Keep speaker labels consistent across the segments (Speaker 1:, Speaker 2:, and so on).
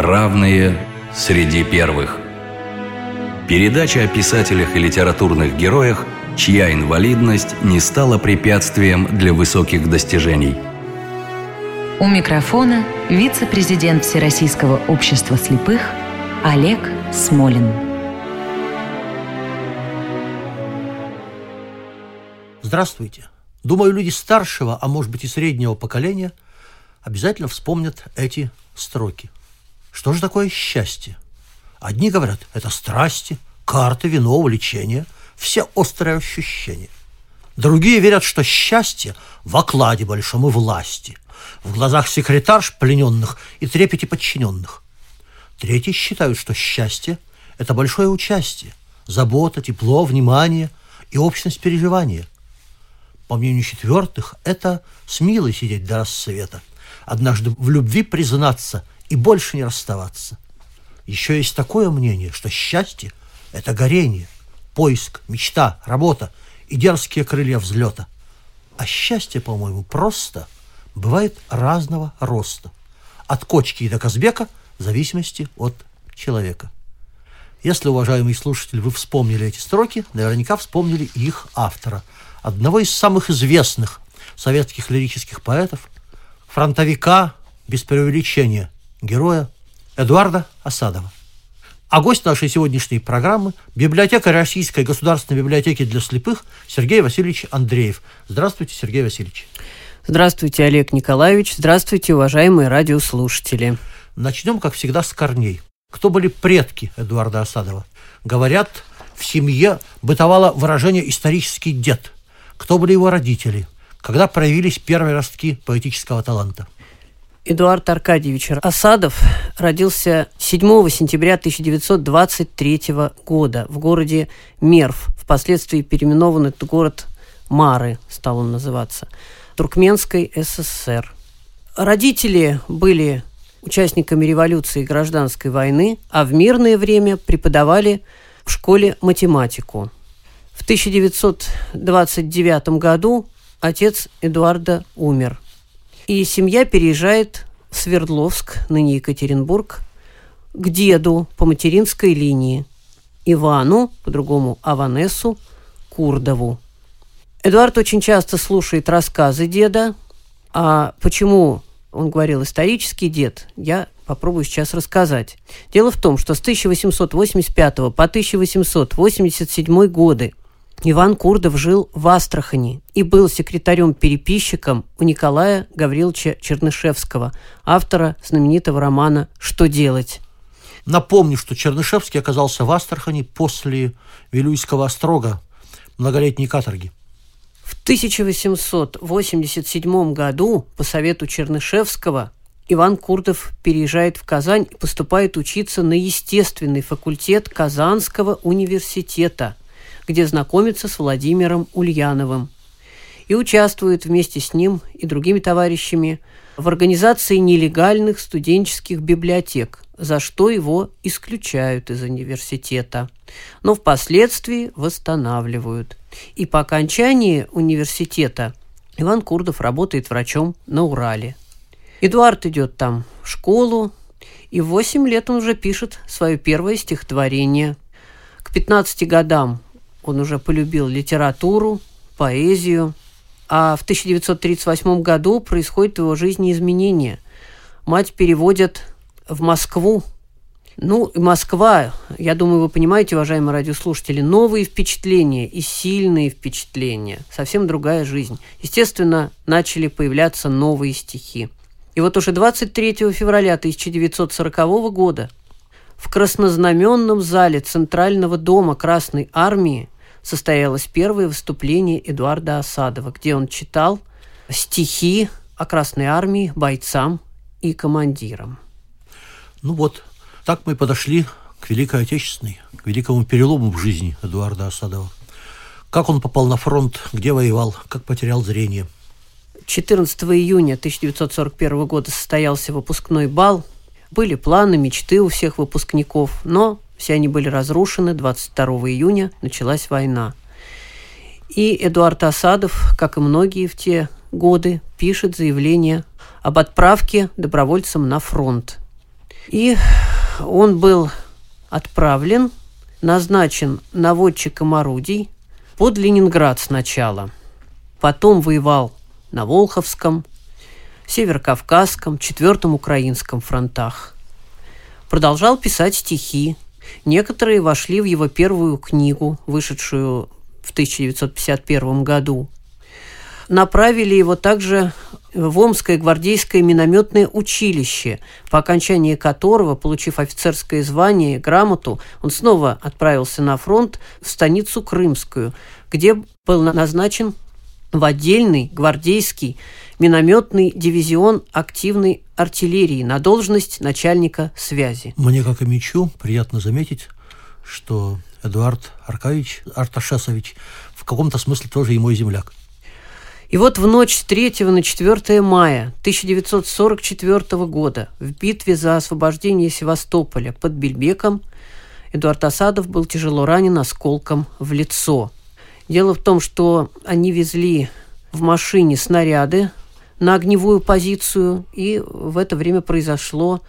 Speaker 1: Равные среди первых. Передача о писателях и литературных героях, чья инвалидность не стала препятствием для высоких достижений.
Speaker 2: У микрофона вице-президент Всероссийского общества слепых Олег Смолин.
Speaker 3: Здравствуйте. Думаю, люди старшего, а может быть и среднего поколения обязательно вспомнят эти строки. Что же такое счастье? Одни говорят, это страсти, карты, вино, увлечения, все острые ощущения. Другие верят, что счастье в окладе большом и власти, в глазах секретарш плененных и трепете подчиненных. Третьи считают, что счастье – это большое участие, забота, тепло, внимание и общность переживания. По мнению четвертых, это с милой сидеть до рассвета, однажды в любви признаться и больше не расставаться. Еще есть такое мнение, что счастье – это горение, поиск, мечта, работа и дерзкие крылья взлета. А счастье, по-моему, просто бывает разного роста. От кочки до Казбека в зависимости от человека. Если, уважаемый слушатель, вы вспомнили эти строки, наверняка вспомнили их автора, одного из самых известных советских лирических поэтов, фронтовика, без преувеличения, героя Эдуарда Осадова. А гость нашей сегодняшней программы – библиотека Российской государственной библиотеки для слепых Сергей Васильевич Андреев. Здравствуйте, Сергей Васильевич.
Speaker 4: Здравствуйте, Олег Николаевич. Здравствуйте, уважаемые радиослушатели.
Speaker 3: Начнем, как всегда, с корней. Кто были предки Эдуарда Осадова? Говорят, в семье бытовало выражение «исторический дед». Кто были его родители? Когда проявились первые ростки поэтического таланта?
Speaker 4: Эдуард Аркадьевич Осадов родился 7 сентября 1923 года в городе Мерв, впоследствии переименованный город Мары, стал он называться, Туркменской ССР. Родители были участниками революции и гражданской войны, а в мирное время преподавали в школе математику. В 1929 году отец Эдуарда умер – и семья переезжает в Свердловск, ныне Екатеринбург, к деду по материнской линии, Ивану, по-другому Аванесу, Курдову. Эдуард очень часто слушает рассказы деда, а почему он говорил исторический дед, я попробую сейчас рассказать. Дело в том, что с 1885 по 1887 годы Иван Курдов жил в Астрахани и был секретарем-переписчиком у Николая Гавриловича Чернышевского, автора знаменитого романа «Что делать?».
Speaker 3: Напомню, что Чернышевский оказался в Астрахани после Вилюйского острога, многолетней каторги.
Speaker 4: В 1887 году по совету Чернышевского Иван Курдов переезжает в Казань и поступает учиться на естественный факультет Казанского университета – где знакомится с Владимиром Ульяновым и участвует вместе с ним и другими товарищами в организации нелегальных студенческих библиотек, за что его исключают из университета, но впоследствии восстанавливают. И по окончании университета Иван Курдов работает врачом на Урале. Эдуард идет там в школу, и в 8 лет он уже пишет свое первое стихотворение. К 15 годам он уже полюбил литературу, поэзию. А в 1938 году происходит в его жизни изменение. Мать переводят в Москву. Ну, Москва, я думаю, вы понимаете, уважаемые радиослушатели, новые впечатления и сильные впечатления. Совсем другая жизнь. Естественно, начали появляться новые стихи. И вот уже 23 февраля 1940 года в краснознаменном зале Центрального дома Красной Армии состоялось первое выступление Эдуарда Осадова, где он читал стихи о Красной Армии бойцам и командирам.
Speaker 3: Ну вот, так мы подошли к Великой Отечественной, к великому перелому в жизни Эдуарда Осадова. Как он попал на фронт, где воевал, как потерял зрение.
Speaker 4: 14 июня 1941 года состоялся выпускной бал. Были планы, мечты у всех выпускников, но все они были разрушены. 22 июня началась война. И Эдуард Осадов, как и многие в те годы, пишет заявление об отправке добровольцам на фронт. И он был отправлен, назначен наводчиком орудий под Ленинград сначала. Потом воевал на Волховском, Северокавказском, Четвертом Украинском фронтах. Продолжал писать стихи. Некоторые вошли в его первую книгу, вышедшую в 1951 году. Направили его также в Омское гвардейское минометное училище, по окончании которого, получив офицерское звание и грамоту, он снова отправился на фронт в станицу Крымскую, где был назначен в отдельный гвардейский минометный дивизион активной артиллерии на должность начальника связи.
Speaker 3: Мне, как и Мичу, приятно заметить, что Эдуард Аркадьевич Арташесович в каком-то смысле тоже и мой земляк.
Speaker 4: И вот в ночь с 3 на 4 мая 1944 года в битве за освобождение Севастополя под Бельбеком Эдуард Асадов был тяжело ранен осколком в лицо. Дело в том, что они везли в машине снаряды на огневую позицию, и в это время произошло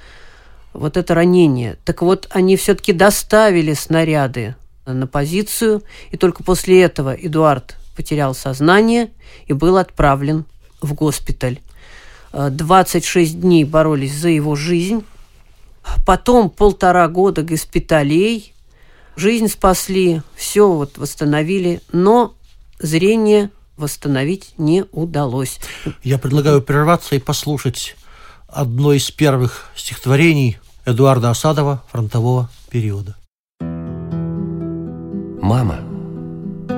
Speaker 4: вот это ранение. Так вот, они все-таки доставили снаряды на позицию, и только после этого Эдуард потерял сознание и был отправлен в госпиталь. 26 э, дней боролись за его жизнь. Потом полтора года госпиталей. Жизнь спасли, все вот восстановили, но зрение восстановить не удалось.
Speaker 3: Я предлагаю прерваться и послушать одно из первых стихотворений Эдуарда Осадова фронтового периода.
Speaker 5: Мама,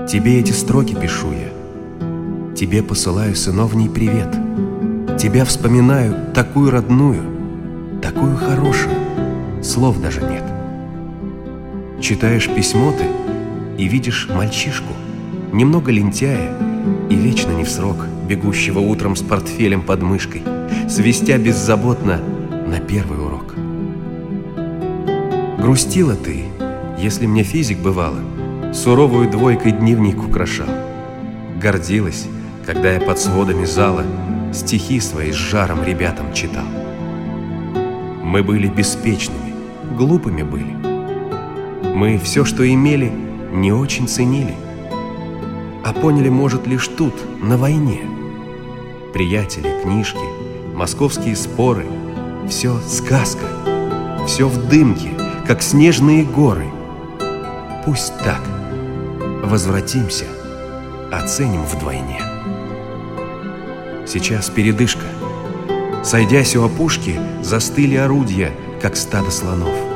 Speaker 5: тебе эти строки пишу я. Тебе посылаю сыновний привет. Тебя вспоминаю такую родную, такую хорошую. Слов даже нет. Читаешь письмо ты и видишь мальчишку, немного лентяя и вечно не в срок, бегущего утром с портфелем под мышкой, свистя беззаботно на первый урок. Грустила ты, если мне физик бывало, суровую двойкой дневник украшал. Гордилась, когда я под сводами зала стихи свои с жаром ребятам читал. Мы были беспечными, глупыми были. Мы все, что имели, не очень ценили – а поняли, может, лишь тут, на войне. Приятели, книжки, московские споры — все сказка, все в дымке, как снежные горы. Пусть так. Возвратимся, оценим вдвойне. Сейчас передышка. Сойдясь у опушки, застыли орудия, как стадо слонов.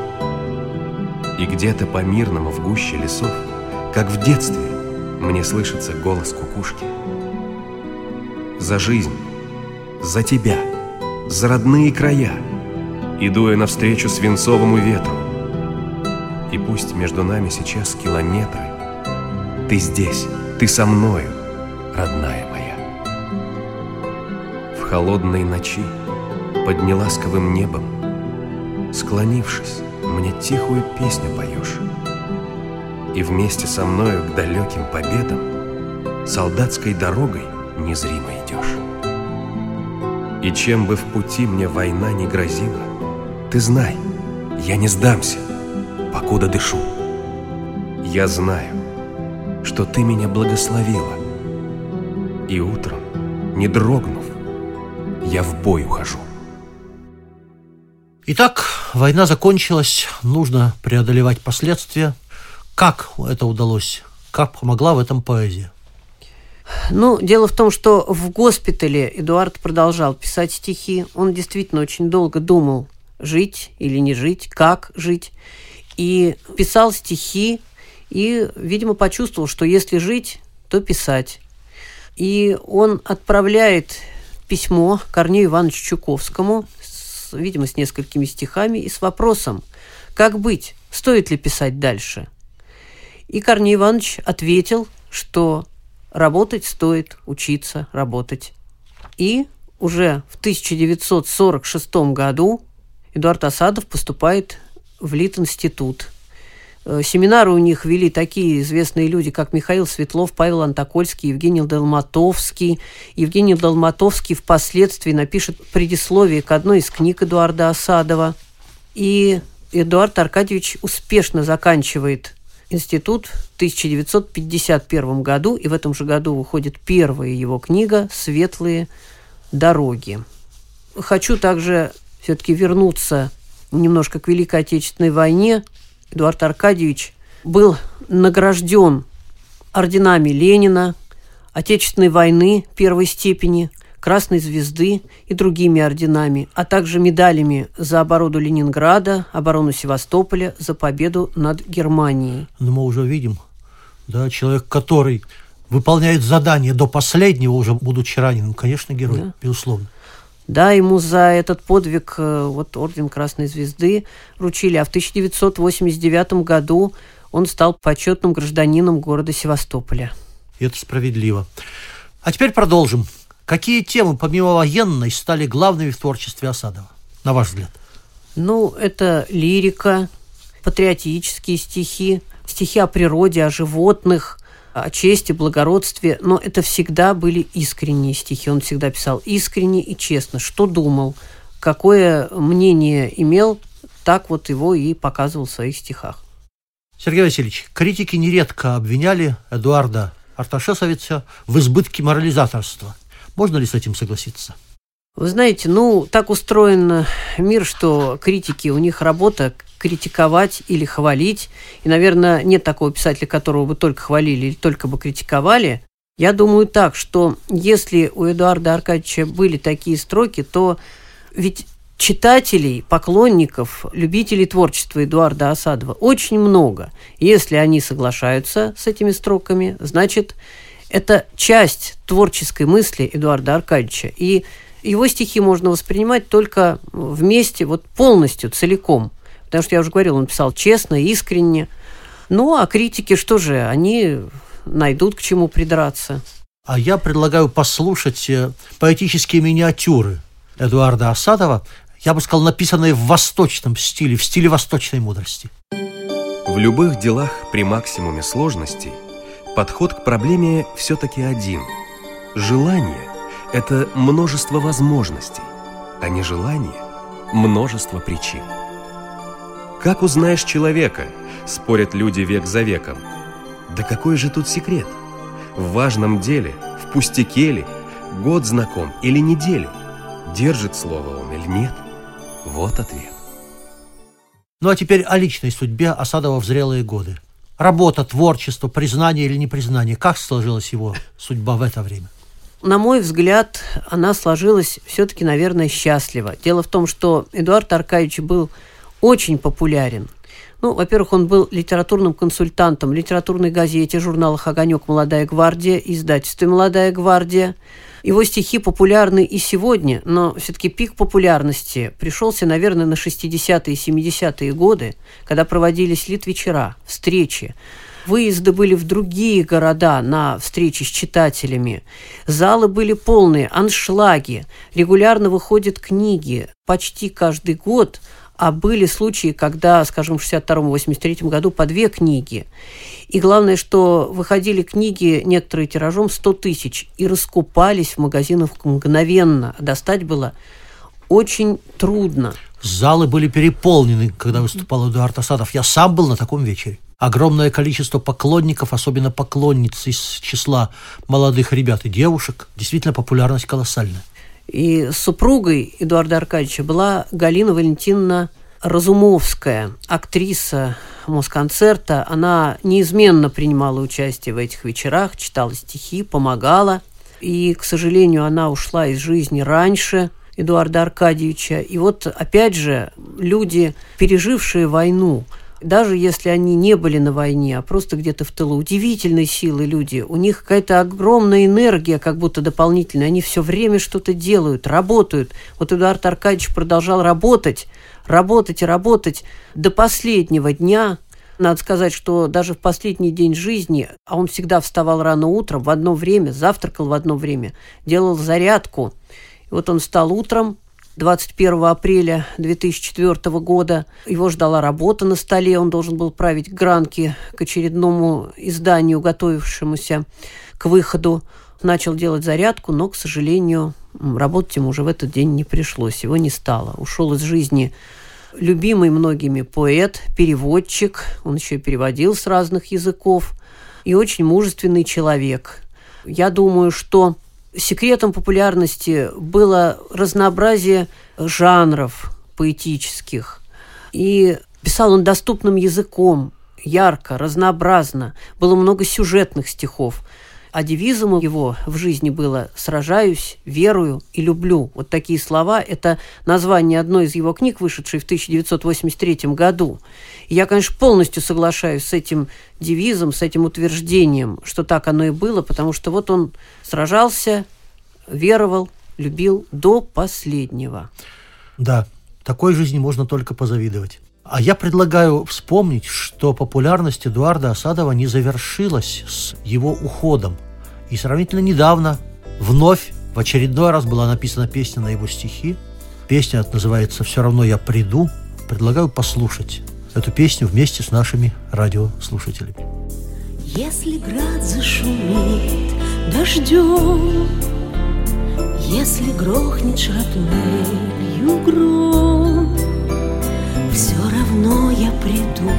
Speaker 5: И где-то по мирному в гуще лесов, как в детстве, мне слышится голос кукушки. За жизнь, за тебя, за родные края Иду я навстречу свинцовому ветру. И пусть между нами сейчас километры, Ты здесь, ты со мною, родная моя. В холодной ночи, под неласковым небом, Склонившись, мне тихую песню поешь и вместе со мною к далеким победам солдатской дорогой незримо идешь. И чем бы в пути мне война не грозила, ты знай, я не сдамся, покуда дышу. Я знаю, что ты меня благословила, и утром, не дрогнув, я в бой ухожу.
Speaker 3: Итак, война закончилась, нужно преодолевать последствия – как это удалось? Как помогла в этом поэзия?
Speaker 4: Ну, дело в том, что в госпитале Эдуард продолжал писать стихи. Он действительно очень долго думал, жить или не жить, как жить. И писал стихи, и, видимо, почувствовал, что если жить, то писать. И он отправляет письмо Корнею Ивановичу Чуковскому, видимо, с несколькими стихами и с вопросом, как быть, стоит ли писать дальше – и Корней Иванович ответил, что работать стоит, учиться работать. И уже в 1946 году Эдуард Асадов поступает в Лит-институт. Э, семинары у них вели такие известные люди, как Михаил Светлов, Павел Антокольский, Евгений Долматовский. Евгений Долматовский впоследствии напишет предисловие к одной из книг Эдуарда Асадова. И Эдуард Аркадьевич успешно заканчивает институт в 1951 году, и в этом же году выходит первая его книга «Светлые дороги». Хочу также все-таки вернуться немножко к Великой Отечественной войне. Эдуард Аркадьевич был награжден орденами Ленина, Отечественной войны первой степени, Красной Звезды и другими орденами, а также медалями за оборону Ленинграда, оборону Севастополя, за победу над Германией.
Speaker 3: Но мы уже видим, да, человек, который выполняет задание до последнего, уже будучи раненым, конечно, герой, да. безусловно.
Speaker 4: Да, ему за этот подвиг э, вот орден Красной Звезды вручили, а в 1989 году он стал почетным гражданином города Севастополя.
Speaker 3: Это справедливо. А теперь продолжим. Какие темы, помимо военной, стали главными в творчестве Осадова, на ваш взгляд?
Speaker 4: Ну, это лирика, патриотические стихи, стихи о природе, о животных, о чести, благородстве. Но это всегда были искренние стихи. Он всегда писал искренне и честно, что думал, какое мнение имел, так вот его и показывал в своих стихах.
Speaker 3: Сергей Васильевич, критики нередко обвиняли Эдуарда Арташесовича в избытке морализаторства – можно ли с этим согласиться?
Speaker 4: Вы знаете, ну, так устроен мир, что критики, у них работа критиковать или хвалить. И, наверное, нет такого писателя, которого бы только хвалили или только бы критиковали. Я думаю так, что если у Эдуарда Аркадьевича были такие строки, то ведь читателей, поклонников, любителей творчества Эдуарда Осадова очень много. Если они соглашаются с этими строками, значит, это часть творческой мысли Эдуарда Аркадьевича. И его стихи можно воспринимать только вместе, вот полностью, целиком. Потому что я уже говорил, он писал честно, искренне. Ну, а критики, что же, они найдут к чему придраться.
Speaker 3: А я предлагаю послушать э, поэтические миниатюры Эдуарда Осадова, я бы сказал, написанные в восточном стиле, в стиле восточной мудрости.
Speaker 5: В любых делах при максимуме сложностей Подход к проблеме все-таки один. Желание – это множество возможностей, а нежелание – множество причин. Как узнаешь человека, спорят люди век за веком. Да какой же тут секрет? В важном деле, в пустяке ли, год знаком или неделю, держит слово он или нет? Вот ответ.
Speaker 3: Ну а теперь о личной судьбе Осадова в зрелые годы. Работа, творчество, признание или непризнание. Как сложилась его судьба в это время?
Speaker 4: На мой взгляд, она сложилась все-таки, наверное, счастливо. Дело в том, что Эдуард Аркадьевич был очень популярен. Ну, во-первых, он был литературным консультантом литературной газете, журналах «Огонек. Молодая гвардия», издательстве «Молодая гвардия». Его стихи популярны и сегодня, но все-таки пик популярности пришелся, наверное, на 60-е и 70-е годы, когда проводились литвечера, встречи. Выезды были в другие города на встречи с читателями. Залы были полные, аншлаги. Регулярно выходят книги. Почти каждый год а были случаи, когда, скажем, в 62-83 году по две книги. И главное, что выходили книги некоторые тиражом 100 тысяч и раскупались в магазинах мгновенно. Достать было очень трудно.
Speaker 3: Залы были переполнены, когда выступал Эдуард Асадов. Я сам был на таком вечере. Огромное количество поклонников, особенно поклонниц из числа молодых ребят и девушек. Действительно, популярность колоссальная.
Speaker 4: И супругой Эдуарда Аркадьевича была Галина Валентиновна Разумовская, актриса Москонцерта. Она неизменно принимала участие в этих вечерах, читала стихи, помогала. И, к сожалению, она ушла из жизни раньше Эдуарда Аркадьевича. И вот, опять же, люди, пережившие войну, даже если они не были на войне, а просто где-то в тылу, удивительной силы люди, у них какая-то огромная энергия, как будто дополнительная, они все время что-то делают, работают. Вот Эдуард Аркадьевич продолжал работать, работать и работать до последнего дня, надо сказать, что даже в последний день жизни, а он всегда вставал рано утром, в одно время, завтракал в одно время, делал зарядку. И вот он встал утром, 21 апреля 2004 года. Его ждала работа на столе, он должен был править гранки к очередному изданию, готовившемуся к выходу. Начал делать зарядку, но, к сожалению, работать ему уже в этот день не пришлось, его не стало. Ушел из жизни любимый многими поэт, переводчик, он еще и переводил с разных языков, и очень мужественный человек. Я думаю, что секретом популярности было разнообразие жанров поэтических. И писал он доступным языком, ярко, разнообразно. Было много сюжетных стихов – а девизом его в жизни было «Сражаюсь, верую и люблю». Вот такие слова – это название одной из его книг, вышедшей в 1983 году. И я, конечно, полностью соглашаюсь с этим девизом, с этим утверждением, что так оно и было, потому что вот он сражался, веровал, любил до последнего.
Speaker 3: Да, такой жизни можно только позавидовать. А я предлагаю вспомнить, что популярность Эдуарда Осадова не завершилась с его уходом. И сравнительно недавно вновь в очередной раз была написана песня на его стихи. Песня называется «Все равно я приду». Предлагаю послушать эту песню вместе с нашими радиослушателями.
Speaker 6: Если град зашумит дождем, Если грохнет шрапнелью гром, Все равно я приду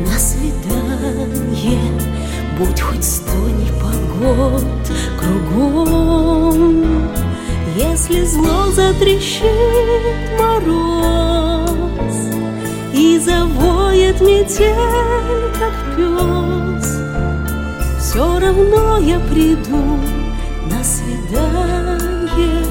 Speaker 6: на свидание, Будь хоть сто непогод кругом, Если зло затрещит мороз И завоет метель, как пес, Все равно я приду на свидание,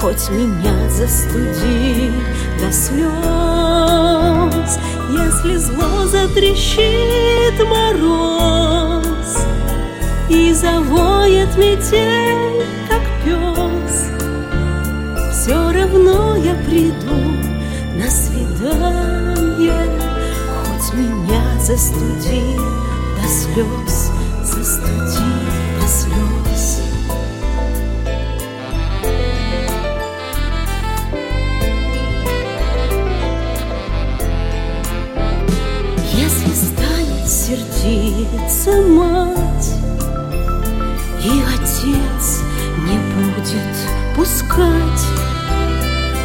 Speaker 6: Хоть меня застуди до слез, Если зло затрещит мороз, и завоет метель, как пес. Все равно я приду на свидание, хоть меня застуди до слез, застуди до слез. Если станет сердиться мать, и отец не будет пускать.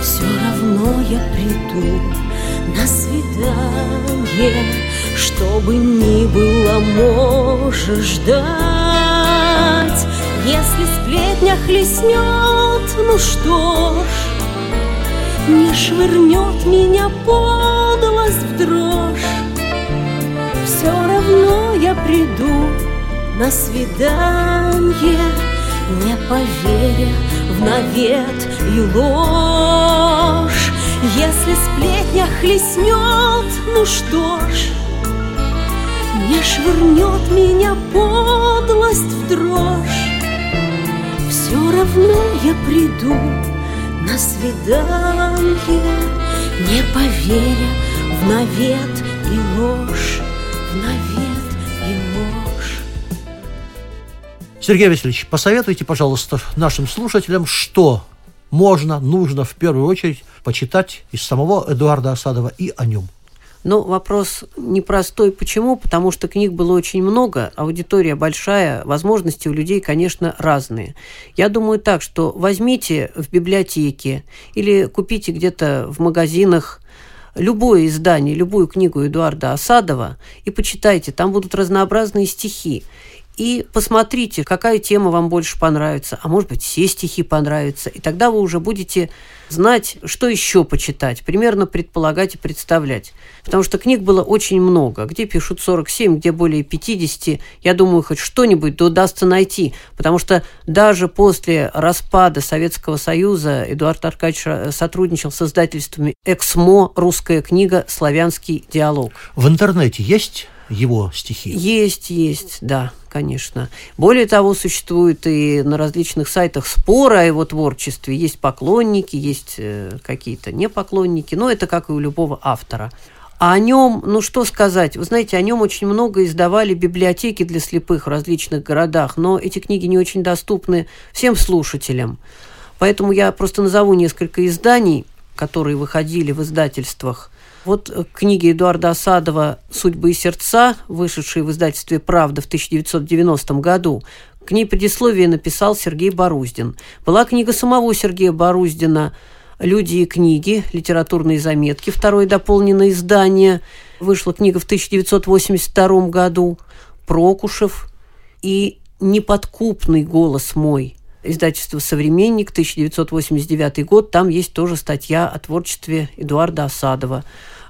Speaker 6: Все равно я приду на свидание, Чтобы ни было, можешь ждать. Если сплетня хлестнет, ну что ж, Не швырнет меня подлость в дрожь. Все равно я приду на свидание, не поверя в навет и ложь. Если сплетня хлестнет, ну что ж, не швырнет меня подлость в дрожь. Все равно я приду на свидание, не поверя в навет и ложь, в навет
Speaker 3: Сергей Васильевич, посоветуйте, пожалуйста, нашим слушателям, что можно, нужно в первую очередь почитать из самого Эдуарда Осадова и о нем.
Speaker 4: Ну, вопрос непростой. Почему? Потому что книг было очень много, аудитория большая, возможности у людей, конечно, разные. Я думаю так, что возьмите в библиотеке или купите где-то в магазинах любое издание, любую книгу Эдуарда Осадова и почитайте. Там будут разнообразные стихи и посмотрите, какая тема вам больше понравится, а может быть, все стихи понравятся, и тогда вы уже будете знать, что еще почитать, примерно предполагать и представлять. Потому что книг было очень много. Где пишут 47, где более 50. Я думаю, хоть что-нибудь да удастся найти. Потому что даже после распада Советского Союза Эдуард Аркадьевич сотрудничал с издательствами «Эксмо», «Русская книга», «Славянский диалог».
Speaker 3: В интернете есть его стихи?
Speaker 4: Есть, есть, да, конечно. Более того, существуют и на различных сайтах споры о его творчестве. Есть поклонники, есть э, какие-то непоклонники, но это как и у любого автора. А о нем, ну что сказать, вы знаете, о нем очень много издавали библиотеки для слепых в различных городах, но эти книги не очень доступны всем слушателям. Поэтому я просто назову несколько изданий, которые выходили в издательствах вот э, книги Эдуарда Осадова «Судьбы и сердца», вышедшие в издательстве «Правда» в 1990 году, к ней предисловие написал Сергей Боруздин. Была книга самого Сергея Боруздина «Люди и книги», литературные заметки, второе дополненное издание. Вышла книга в 1982 году. Прокушев и «Неподкупный голос мой», издательство «Современник», 1989 год. Там есть тоже статья о творчестве Эдуарда Осадова.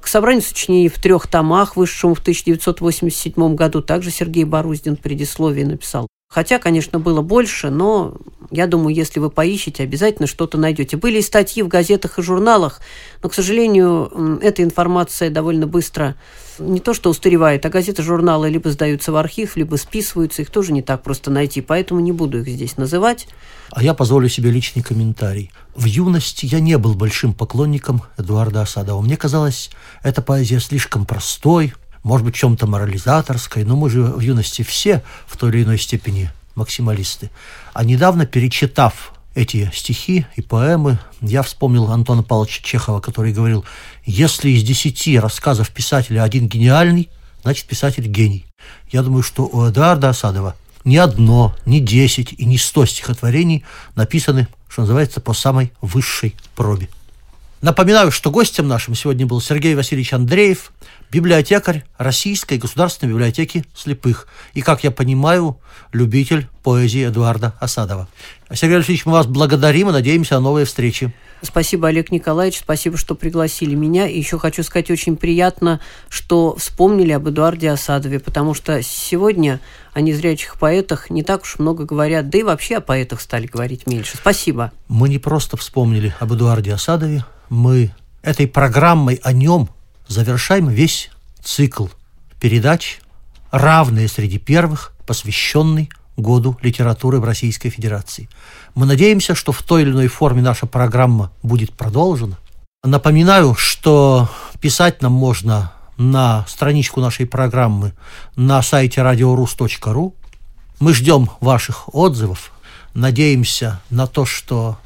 Speaker 4: К собранию сочинений в трех томах, вышедшему в 1987 году, также Сергей Боруздин предисловие написал. Хотя, конечно, было больше, но я думаю, если вы поищете, обязательно что-то найдете. Были и статьи в газетах и журналах, но, к сожалению, эта информация довольно быстро не то что устаревает, а газеты, журналы либо сдаются в архив, либо списываются, их тоже не так просто найти, поэтому не буду их здесь называть.
Speaker 3: А я позволю себе личный комментарий. В юности я не был большим поклонником Эдуарда Осадова. Мне казалось, эта поэзия слишком простой, может быть, чем-то морализаторской, но мы же в юности все в той или иной степени максималисты. А недавно, перечитав эти стихи и поэмы, я вспомнил Антона Павловича Чехова, который говорил, если из десяти рассказов писателя один гениальный, значит, писатель гений. Я думаю, что у Эдуарда Осадова ни одно, ни десять и ни сто стихотворений написаны, что называется, по самой высшей пробе. Напоминаю, что гостем нашим сегодня был Сергей Васильевич Андреев, библиотекарь Российской государственной библиотеки слепых и, как я понимаю, любитель поэзии Эдуарда Осадова. Сергей Васильевич, мы вас благодарим и надеемся на новые встречи.
Speaker 4: Спасибо, Олег Николаевич, спасибо, что пригласили меня. И еще хочу сказать, очень приятно, что вспомнили об Эдуарде Осадове, потому что сегодня о незрячих поэтах не так уж много говорят, да и вообще о поэтах стали говорить меньше. Спасибо.
Speaker 3: Мы не просто вспомнили об Эдуарде Осадове, мы этой программой о нем завершаем весь цикл передач, равные среди первых, посвященный году литературы в Российской Федерации. Мы надеемся, что в той или иной форме наша программа будет продолжена. Напоминаю, что писать нам можно на страничку нашей программы на сайте radiorus.ru. Мы ждем ваших отзывов. Надеемся на то, что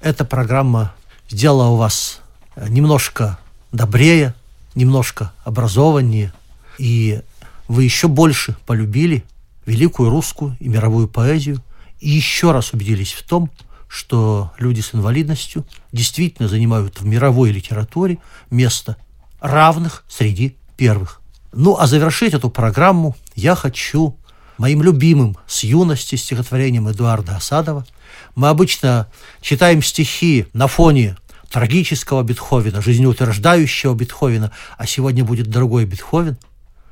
Speaker 3: эта программа сделала вас немножко добрее, немножко образованнее, и вы еще больше полюбили великую русскую и мировую поэзию, и еще раз убедились в том, что люди с инвалидностью действительно занимают в мировой литературе место равных среди первых. Ну, а завершить эту программу я хочу моим любимым с юности стихотворением Эдуарда Осадова. Мы обычно читаем стихи на фоне трагического Бетховена, жизнеутверждающего Бетховена, а сегодня будет другой Бетховен.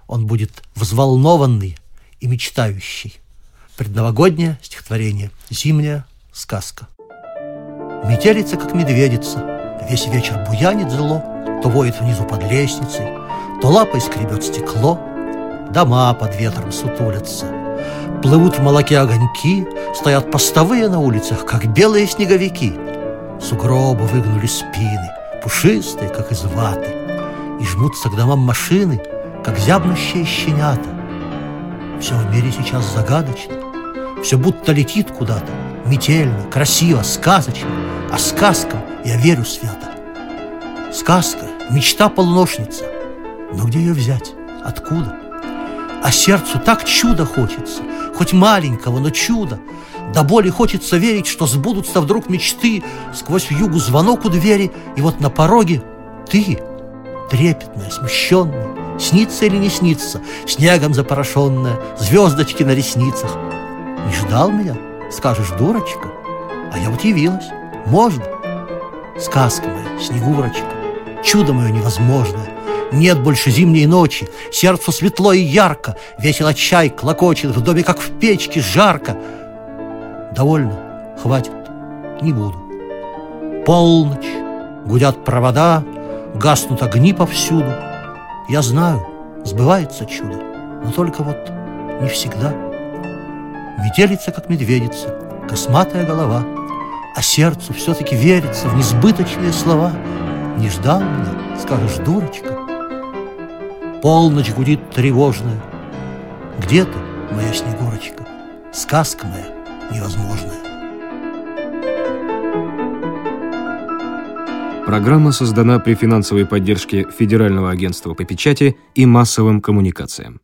Speaker 3: Он будет взволнованный и мечтающий. Предновогоднее стихотворение «Зимняя сказка». Метелица, как медведица, весь вечер буянит зло, то воет внизу под лестницей, то лапой скребет стекло, дома под ветром сутулятся. Плывут в молоке огоньки, стоят постовые на улицах, как белые снеговики — сугробы выгнули спины, пушистые, как из ваты, и жмутся к домам машины, как зябнущие щенята. Все в мире сейчас загадочно, все будто летит куда-то, метельно, красиво, сказочно, а сказкам я верю свято. Сказка — мечта полношница, но где ее взять? Откуда? А сердцу так чудо хочется, хоть маленького, но чудо, до боли хочется верить, что сбудутся вдруг мечты, Сквозь югу звонок у двери, и вот на пороге ты, трепетная, смущенная, Снится или не снится, снегом запорошенная, Звездочки на ресницах. Не ждал меня, скажешь, дурочка, А я вот явилась, можно. Сказка моя, Снегурочка, чудо мое невозможное, нет больше зимней ночи, сердцу светло и ярко, Весело чай клокочет, в доме, как в печке, жарко — Довольно, хватит, не буду. Полночь, гудят провода, гаснут огни повсюду. Я знаю, сбывается чудо, но только вот не всегда. Метелица, как медведица, косматая голова, а сердцу все-таки верится в несбыточные слова. Не ждал меня, скажешь, дурочка. Полночь гудит тревожная. Где ты, моя Снегурочка? Сказка моя невозможное.
Speaker 5: Программа создана при финансовой поддержке Федерального агентства по печати и массовым коммуникациям.